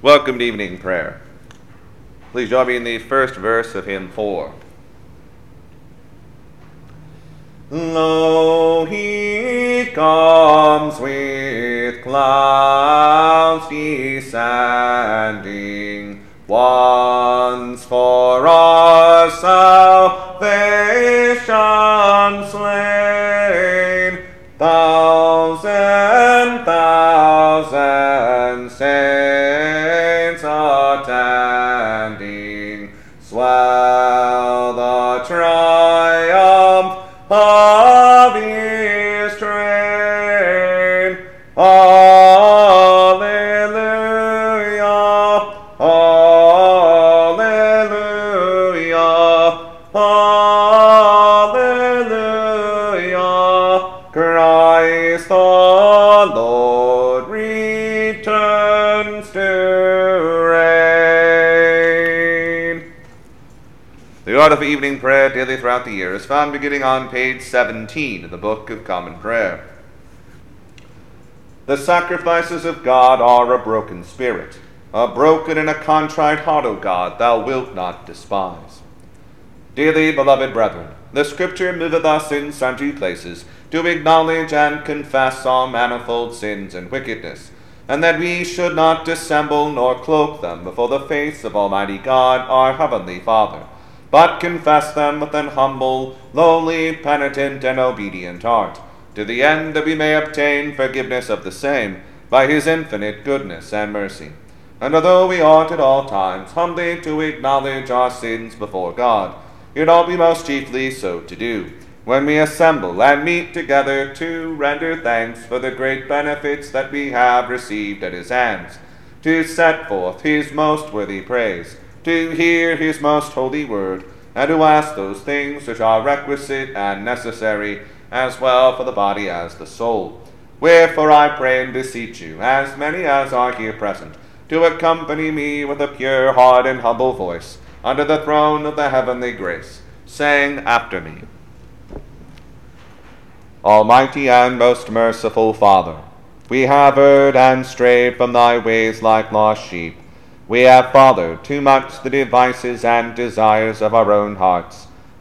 Welcome to evening prayer. Please join me in the first verse of hymn 4. Lo, he comes with clouds descending, once for our salvation train. Alleluia, Alleluia, Alleluia. Christ the Lord returns to reign. The art of evening prayer daily throughout the year is found beginning on page 17 of the Book of Common Prayer. The sacrifices of God are a broken spirit. A broken and a contrite heart, O God, thou wilt not despise. Dearly beloved brethren, the Scripture moveth us in sundry places to acknowledge and confess our manifold sins and wickedness, and that we should not dissemble nor cloak them before the face of Almighty God, our Heavenly Father, but confess them with an humble, lowly, penitent, and obedient heart, to the end that we may obtain forgiveness of the same by His infinite goodness and mercy. And although we ought at all times humbly to acknowledge our sins before God, it ought we most chiefly so to do, when we assemble and meet together to render thanks for the great benefits that we have received at his hands, to set forth his most worthy praise, to hear his most holy word, and to ask those things which are requisite and necessary, as well for the body as the soul. Wherefore I pray and beseech you, as many as are here present, to accompany me with a pure heart and humble voice under the throne of the heavenly grace, saying after me, Almighty and most merciful Father, we have erred and strayed from thy ways like lost sheep. We have followed too much the devices and desires of our own hearts.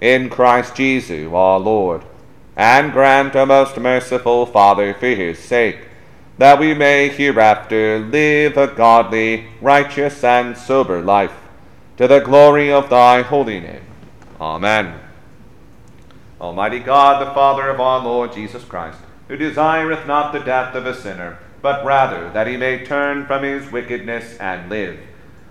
in Christ Jesus our Lord. And grant, O most merciful Father, for his sake, that we may hereafter live a godly, righteous, and sober life, to the glory of thy holy name. Amen. Almighty God, the Father of our Lord Jesus Christ, who desireth not the death of a sinner, but rather that he may turn from his wickedness and live,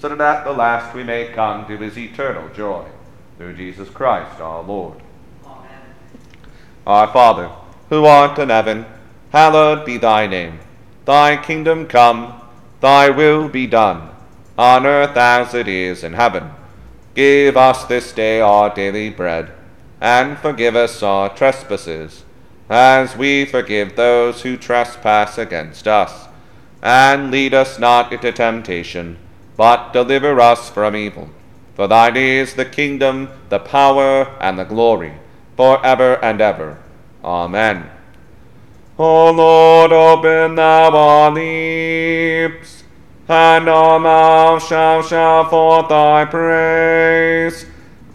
so that at the last we may come to his eternal joy. Through Jesus Christ our Lord. Amen. Our Father, who art in heaven, hallowed be thy name. Thy kingdom come, thy will be done, on earth as it is in heaven. Give us this day our daily bread, and forgive us our trespasses, as we forgive those who trespass against us. And lead us not into temptation, but deliver us from evil. For thine is the kingdom, the power, and the glory, for ever and ever. Amen. O Lord, open thou our lips, and our mouth shall shout forth thy praise.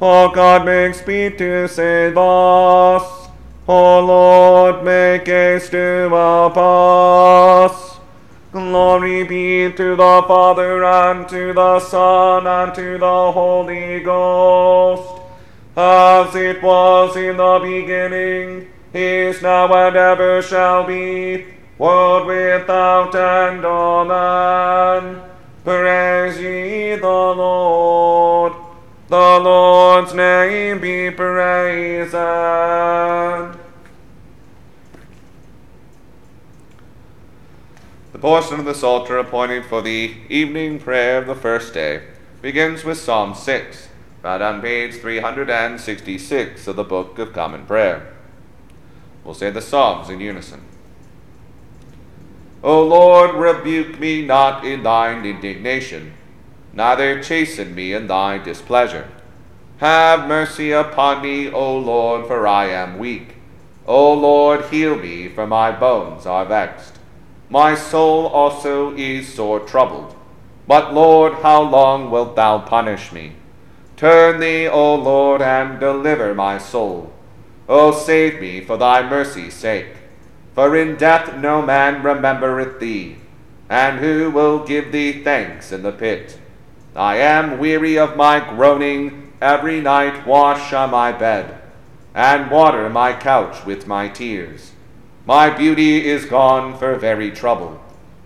O God, make speed to save us. O Lord, make haste to help us. Glory be to the Father, and to the Son, and to the Holy Ghost, as it was in the beginning, is now, and ever shall be, world without end. Amen. Praise ye the Lord. The Lord's name be praised. The portion of the Psalter appointed for the evening prayer of the first day begins with Psalm 6, found on page 366 of the Book of Common Prayer. We'll say the Psalms in unison. O Lord, rebuke me not in thine indignation, neither chasten me in thy displeasure. Have mercy upon me, O Lord, for I am weak. O Lord, heal me, for my bones are vexed. My soul also is sore troubled. But Lord, how long wilt thou punish me? Turn thee, O Lord, and deliver my soul. O save me for thy mercy's sake. For in death no man remembereth thee. And who will give thee thanks in the pit? I am weary of my groaning, every night wash on my bed, and water my couch with my tears. My beauty is gone for very trouble,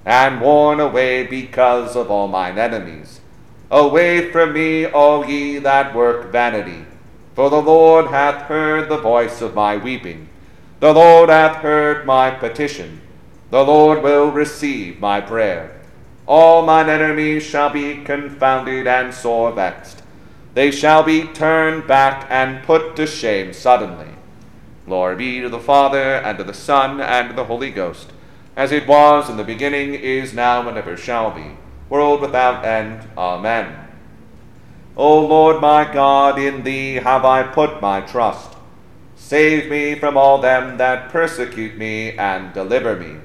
and worn away because of all mine enemies. Away from me, all ye that work vanity, for the Lord hath heard the voice of my weeping. The Lord hath heard my petition. The Lord will receive my prayer. All mine enemies shall be confounded and sore vexed. They shall be turned back and put to shame suddenly. Glory be to the Father, and to the Son, and to the Holy Ghost, as it was in the beginning, is now, and ever shall be, world without end. Amen. O Lord my God, in thee have I put my trust. Save me from all them that persecute me, and deliver me,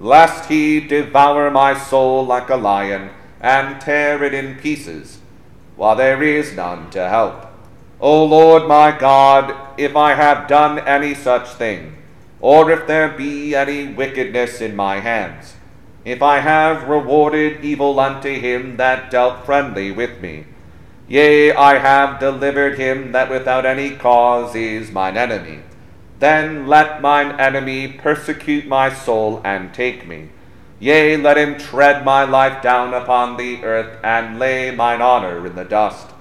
lest he devour my soul like a lion, and tear it in pieces, while there is none to help. O Lord my God, if I have done any such thing, or if there be any wickedness in my hands, if I have rewarded evil unto him that dealt friendly with me, yea, I have delivered him that without any cause is mine enemy, then let mine enemy persecute my soul and take me. Yea, let him tread my life down upon the earth, and lay mine honor in the dust.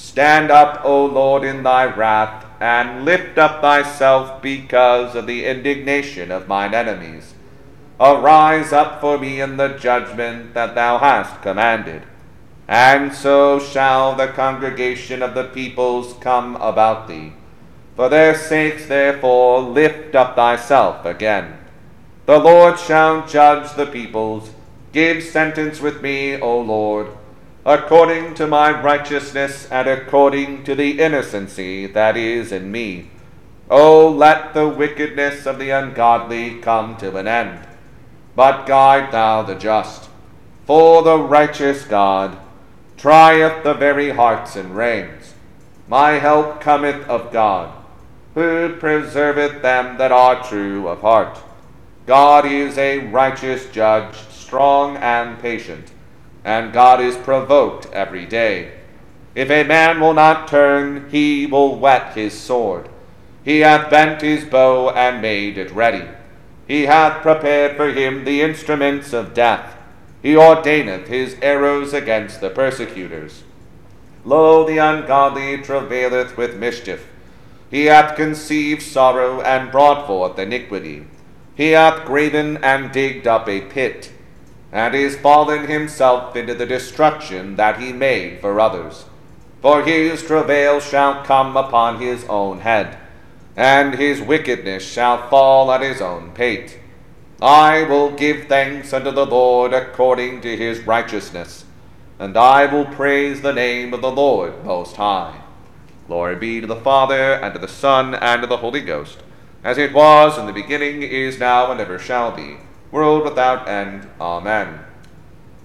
Stand up, O Lord, in thy wrath, and lift up thyself because of the indignation of mine enemies. Arise up for me in the judgment that thou hast commanded. And so shall the congregation of the peoples come about thee. For their sakes, therefore, lift up thyself again. The Lord shall judge the peoples. Give sentence with me, O Lord according to my righteousness and according to the innocency that is in me. O let the wickedness of the ungodly come to an end. But guide thou the just, for the righteous God trieth the very hearts and reins. My help cometh of God, who preserveth them that are true of heart. God is a righteous judge, strong and patient and God is provoked every day. If a man will not turn, he will whet his sword. He hath bent his bow and made it ready. He hath prepared for him the instruments of death. He ordaineth his arrows against the persecutors. Lo, the ungodly travaileth with mischief. He hath conceived sorrow and brought forth iniquity. He hath graven and digged up a pit and is fallen himself into the destruction that he made for others. For his travail shall come upon his own head, and his wickedness shall fall at his own pate. I will give thanks unto the Lord according to his righteousness, and I will praise the name of the Lord Most High. Glory be to the Father, and to the Son, and to the Holy Ghost, as it was in the beginning, is now, and ever shall be world without end. Amen.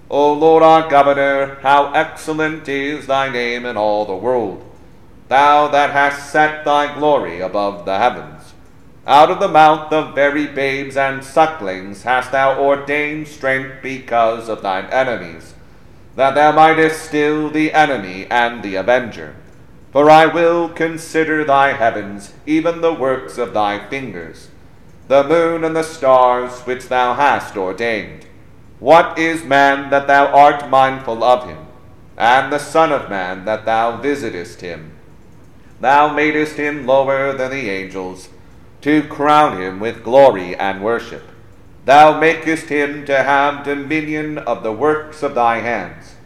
O Lord our Governor, how excellent is thy name in all the world, thou that hast set thy glory above the heavens. Out of the mouth of very babes and sucklings hast thou ordained strength because of thine enemies, that thou mightest still the enemy and the avenger. For I will consider thy heavens, even the works of thy fingers, the moon and the stars which thou hast ordained. What is man that thou art mindful of him, and the Son of Man that thou visitest him? Thou madest him lower than the angels, to crown him with glory and worship. Thou makest him to have dominion of the works of thy hands,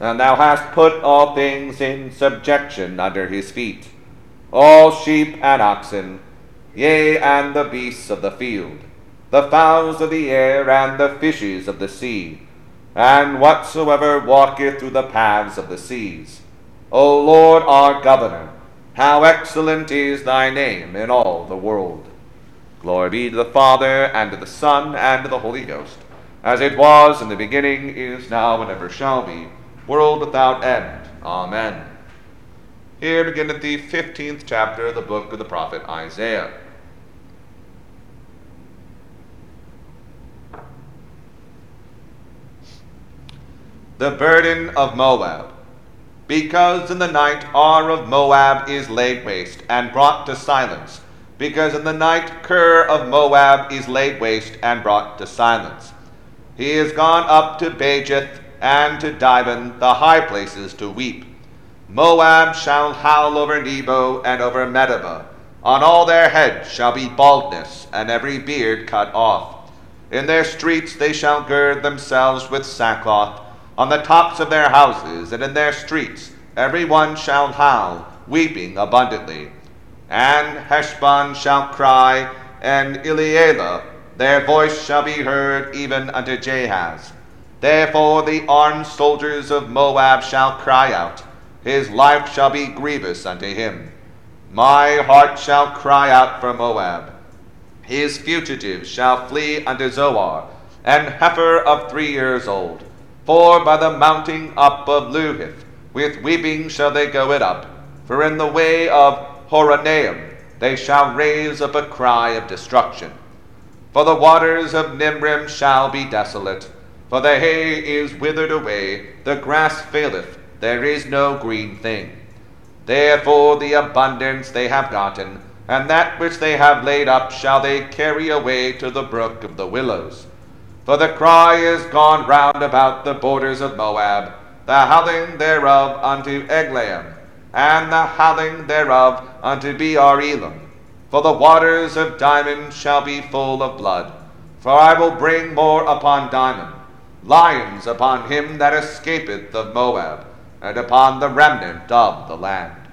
and thou hast put all things in subjection under his feet, all sheep and oxen, yea, and the beasts of the field, the fowls of the air, and the fishes of the sea, and whatsoever walketh through the paths of the seas. O Lord our governor, how excellent is thy name in all the world. Glory be to the Father, and to the Son, and to the Holy Ghost, as it was in the beginning, is now, and ever shall be, world without end. Amen. Here beginneth the fifteenth chapter of the book of the prophet Isaiah. The burden of Moab. Because in the night Ar of Moab is laid waste and brought to silence. Because in the night Kir of Moab is laid waste and brought to silence. He is gone up to Bajith and to Dibon, the high places, to weep. Moab shall howl over Nebo and over Medeba. On all their heads shall be baldness, and every beard cut off. In their streets they shall gird themselves with sackcloth on the tops of their houses and in their streets every one shall howl, weeping abundantly. And Heshbon shall cry, and Elealeh, their voice shall be heard even unto Jahaz. Therefore the armed soldiers of Moab shall cry out, his life shall be grievous unto him. My heart shall cry out for Moab. His fugitives shall flee unto Zoar, an heifer of three years old. For by the mounting up of Luhith, with weeping shall they go it up. For in the way of Horonaim they shall raise up a cry of destruction. For the waters of Nimrim shall be desolate. For the hay is withered away, the grass faileth, there is no green thing. Therefore the abundance they have gotten, and that which they have laid up shall they carry away to the brook of the willows. For the cry is gone round about the borders of Moab, the howling thereof unto Eglaim, and the howling thereof unto Beer-elim. For the waters of Dimon shall be full of blood. For I will bring more upon Dimon, lions upon him that escapeth of Moab, and upon the remnant of the land.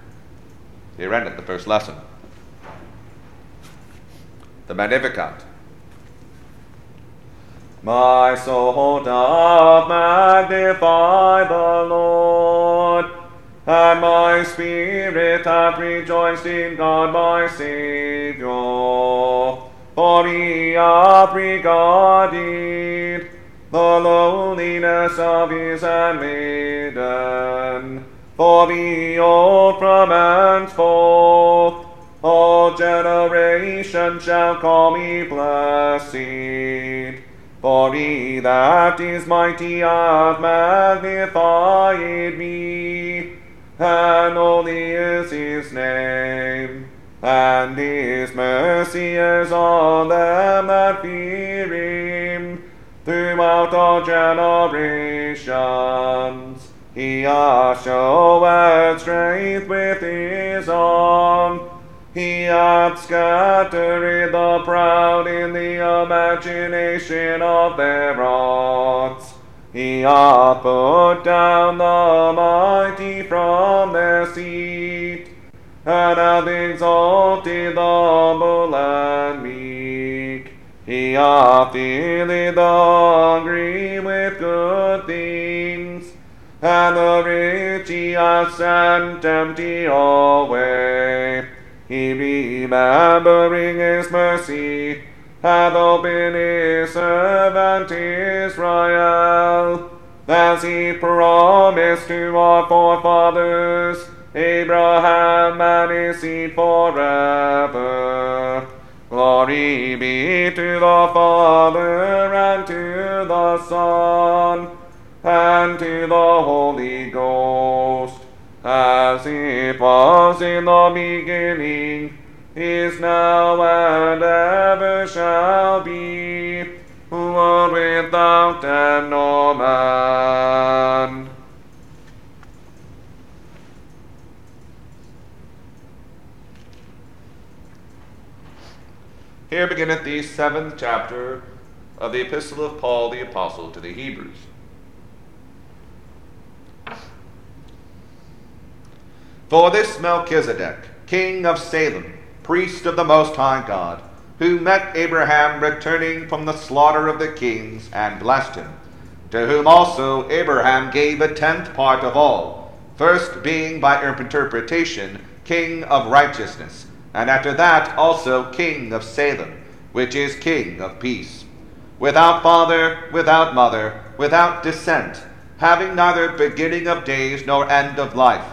Here endeth the first lesson. The Magnificat. My soul doth magnify the Lord, and my spirit hath rejoiced in God my Saviour. For he hath regarded the lowliness of his handmaiden. For behold, from henceforth all generations shall call me blessed. For he that is mighty hath magnified me, and holy is his name, and his mercy is on them that fear him throughout all generations. He hath showed strength with his arm. He hath scattered the proud in the imagination of their hearts. He hath put down the mighty from their seat, and hath exalted the humble and meek. He hath filled the hungry with good things, and the rich he hath sent empty away. He remembering his mercy. Hath opened his servant Israel, as he promised to our forefathers, Abraham and his seed forever. Glory be to the Father, and to the Son, and to the Holy Ghost, as it was in the beginning, is now, and ever shall be, world without end. Amen. Here beginneth the seventh chapter of the Epistle of Paul the Apostle to the Hebrews. For this Melchizedek, king of Salem, priest of the Most High God, who met Abraham returning from the slaughter of the kings and blessed him, to whom also Abraham gave a tenth part of all, first being by interpretation king of righteousness and after that also king of Salem, which is king of peace. Without father, without mother, without descent, having neither beginning of days nor end of life,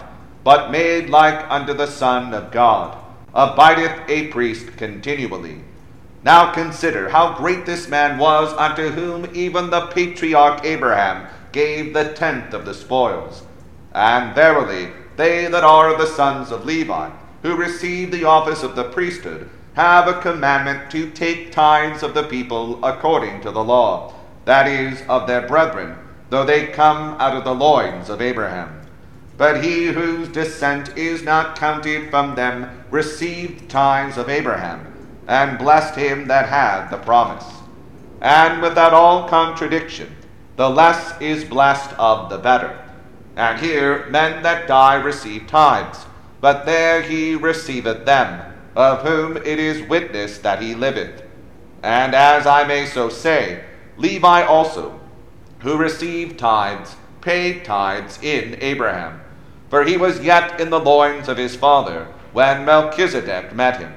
but made like unto the Son of God, abideth a priest continually. Now consider how great this man was, unto whom even the patriarch Abraham gave the tenth of the spoils. And verily, they that are the sons of Levi, who receive the office of the priesthood have a commandment to take tithes of the people according to the law, that is, of their brethren, though they come out of the loins of Abraham. But he whose descent is not counted from them received tithes of Abraham, and blessed him that had the promise. And without all contradiction, the less is blessed of the better. And here men that die receive tithes but there he receiveth them, of whom it is witness that he liveth. And as I may so say, Levi also, who received tithes, paid tithes in Abraham. For he was yet in the loins of his father, when Melchizedek met him.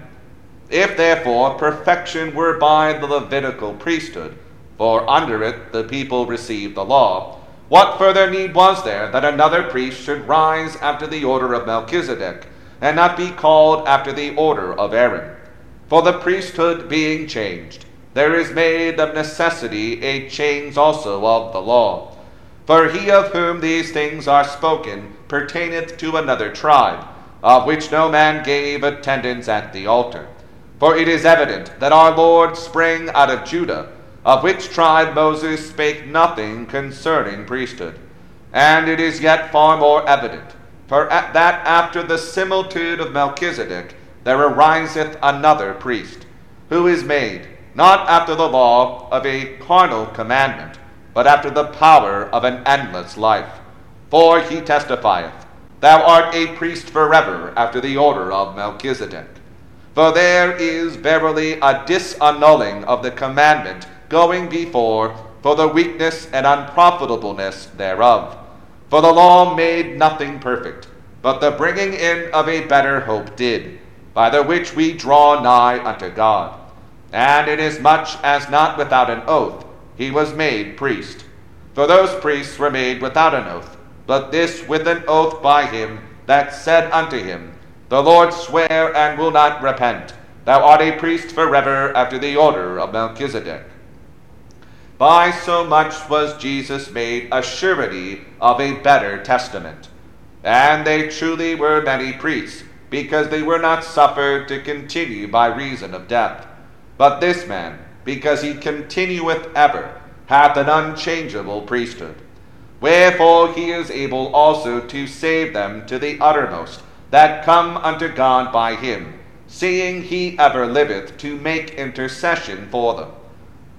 If therefore perfection were by the Levitical priesthood, for under it the people received the law, what further need was there that another priest should rise after the order of Melchizedek, and not be called after the order of Aaron? For the priesthood being changed, there is made of necessity a change also of the law. For he of whom these things are spoken pertaineth to another tribe, of which no man gave attendance at the altar. For it is evident that our Lord sprang out of Judah of which tribe Moses spake nothing concerning priesthood. And it is yet far more evident, for that after the similitude of Melchizedek there ariseth another priest, who is made, not after the law of a carnal commandment, but after the power of an endless life. For he testifieth, Thou art a priest forever after the order of Melchizedek. For there is verily a disannulling of the commandment going before for the weakness and unprofitableness thereof. For the law made nothing perfect, but the bringing in of a better hope did, by the which we draw nigh unto God. And inasmuch as not without an oath he was made priest. For those priests were made without an oath, but this with an oath by him that said unto him, The Lord swear and will not repent, Thou art a priest forever after the order of Melchizedek. By so much was Jesus made a surety of a better testament. And they truly were many priests, because they were not suffered to continue by reason of death. But this man, because he continueth ever, hath an unchangeable priesthood. Wherefore he is able also to save them to the uttermost that come unto God by him, seeing he ever liveth to make intercession for them.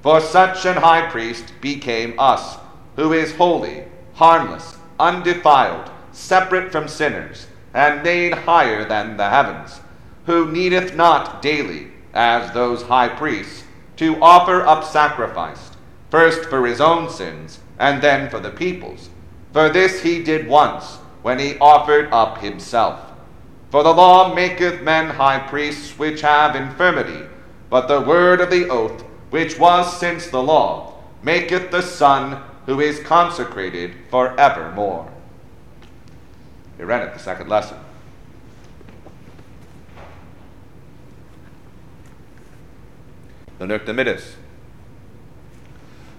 For such an high priest became us, who is holy, harmless, undefiled, separate from sinners, and made higher than the heavens, who needeth not daily, as those high priests, to offer up sacrifice, first for his own sins, and then for the people's. For this he did once, when he offered up himself. For the law maketh men high priests which have infirmity, but the word of the oath which was since the law, maketh the Son who is consecrated for evermore. We read it, the second lesson. the Dimittis.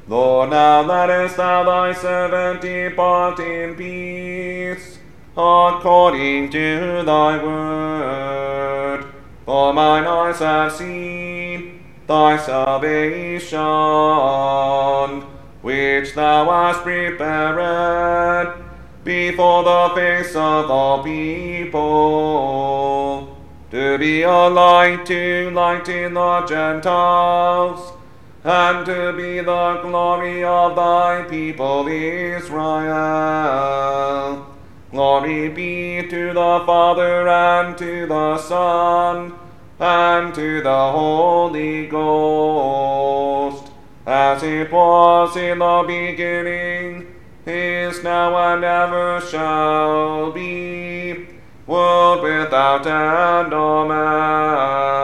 Lord, now lettest thou thy servant depart in peace, according to thy word. For mine eyes have seen thy salvation, which thou hast prepared before the face of all people, to be a light to lighten the Gentiles and to be the glory of thy people Israel. Glory be to the Father and to the Son and to the Holy Ghost, as it was in the beginning, is now and ever shall be, world without end. Amen.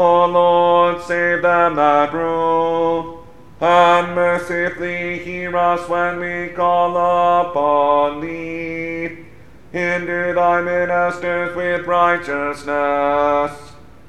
O Lord, save them that rule, and mercifully hear us when we call upon thee. Hinder thy ministers with righteousness,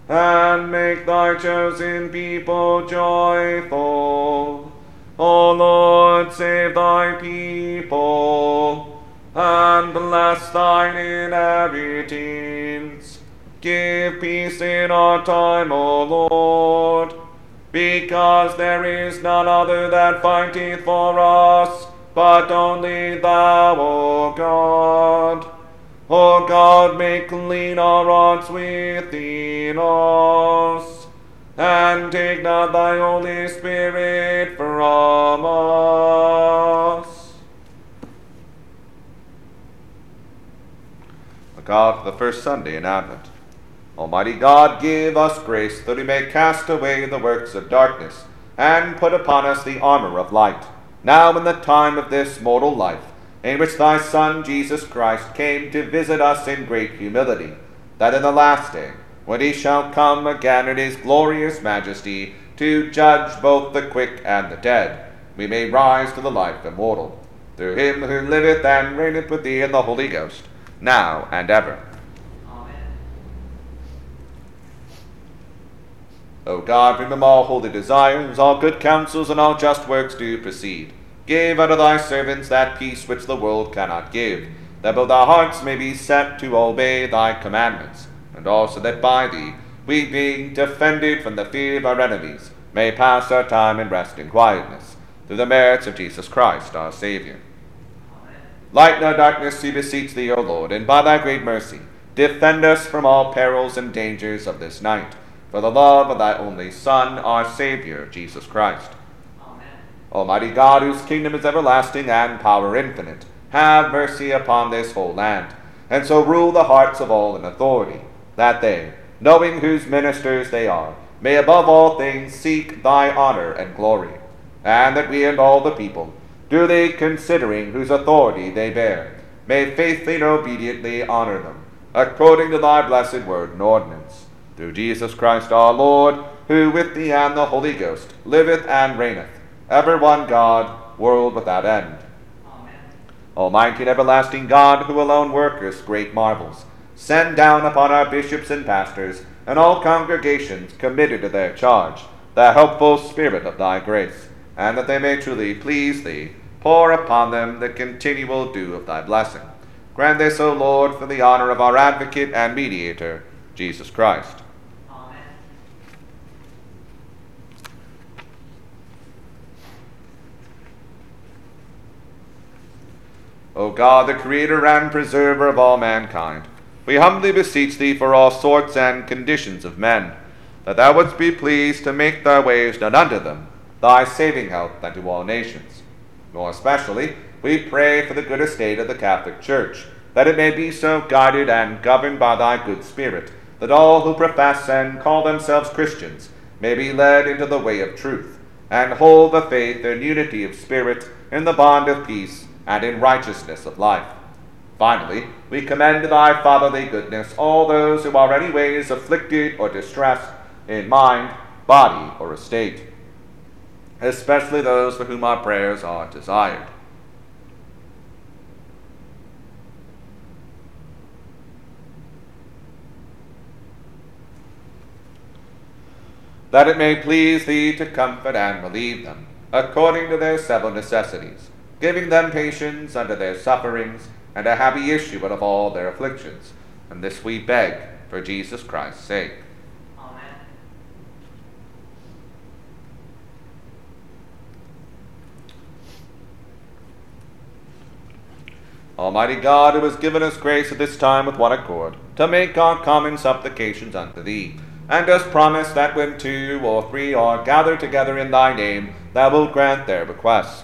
and make thy chosen people joyful. O Lord, save thy people, and bless thine inheritance. Give peace in our time, O Lord, because there is none other that fighteth for us, but only thou, O God. O God, make clean our hearts within us, and take not thy Holy Spirit from us. The God, the first Sunday in Advent. Almighty God, give us grace that we may cast away the works of darkness and put upon us the armor of light, now in the time of this mortal life, in which thy Son Jesus Christ came to visit us in great humility, that in the last day, when he shall come again in his glorious majesty to judge both the quick and the dead, we may rise to the life immortal, through him who liveth and reigneth with thee in the Holy Ghost, now and ever. O God, from whom all holy desires, all good counsels, and all just works do proceed, give unto thy servants that peace which the world cannot give, that both our hearts may be set to obey thy commandments, and also that by thee, we being defended from the fear of our enemies, may pass our time in rest and quietness, through the merits of Jesus Christ our Saviour. Lighten our darkness, we beseech thee, O Lord, and by thy great mercy, defend us from all perils and dangers of this night for the love of thy only Son, our Saviour, Jesus Christ. Amen. Almighty God, whose kingdom is everlasting and power infinite, have mercy upon this whole land, and so rule the hearts of all in authority, that they, knowing whose ministers they are, may above all things seek thy honor and glory, and that we and all the people, duly considering whose authority they bear, may faithfully and obediently honor them, according to thy blessed word and ordinance. Through Jesus Christ our Lord, who with thee and the Holy Ghost liveth and reigneth, ever one God, world without end. Amen. Almighty and everlasting God, who alone workest great marvels, send down upon our bishops and pastors and all congregations committed to their charge the helpful spirit of thy grace, and that they may truly please thee, pour upon them the continual dew of thy blessing. Grant this, O Lord, for the honor of our advocate and mediator, Jesus Christ. Amen. O God, the creator and preserver of all mankind, we humbly beseech thee for all sorts and conditions of men, that thou wouldst be pleased to make thy ways known unto them, thy saving help unto all nations. More especially, we pray for the good estate of the Catholic Church, that it may be so guided and governed by thy good Spirit, that all who profess and call themselves Christians may be led into the way of truth, and hold the faith and unity of spirit in the bond of peace and in righteousness of life. Finally, we commend to thy fatherly goodness all those who are any ways afflicted or distressed in mind, body, or estate, especially those for whom our prayers are desired. that it may please thee to comfort and relieve them, according to their several necessities, giving them patience under their sufferings, and a happy issue out of all their afflictions. And this we beg for Jesus Christ's sake. Amen. Almighty God, who has given us grace at this time with one accord, to make our common supplications unto thee, and dost promise that when two or three are gathered together in thy name, thou wilt grant their requests.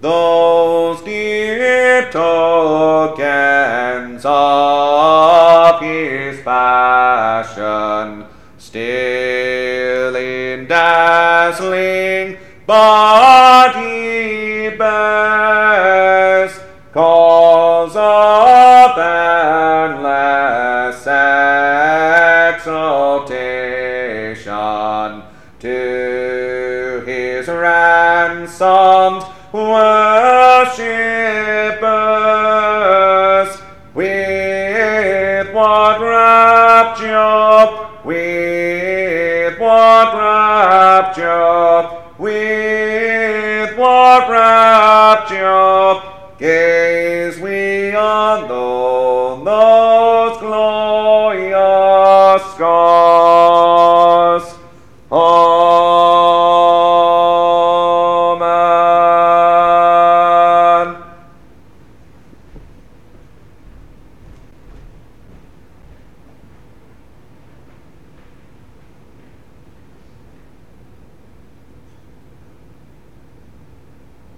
Those dear tokens of his passion, still in dazzling body bears, cause of endless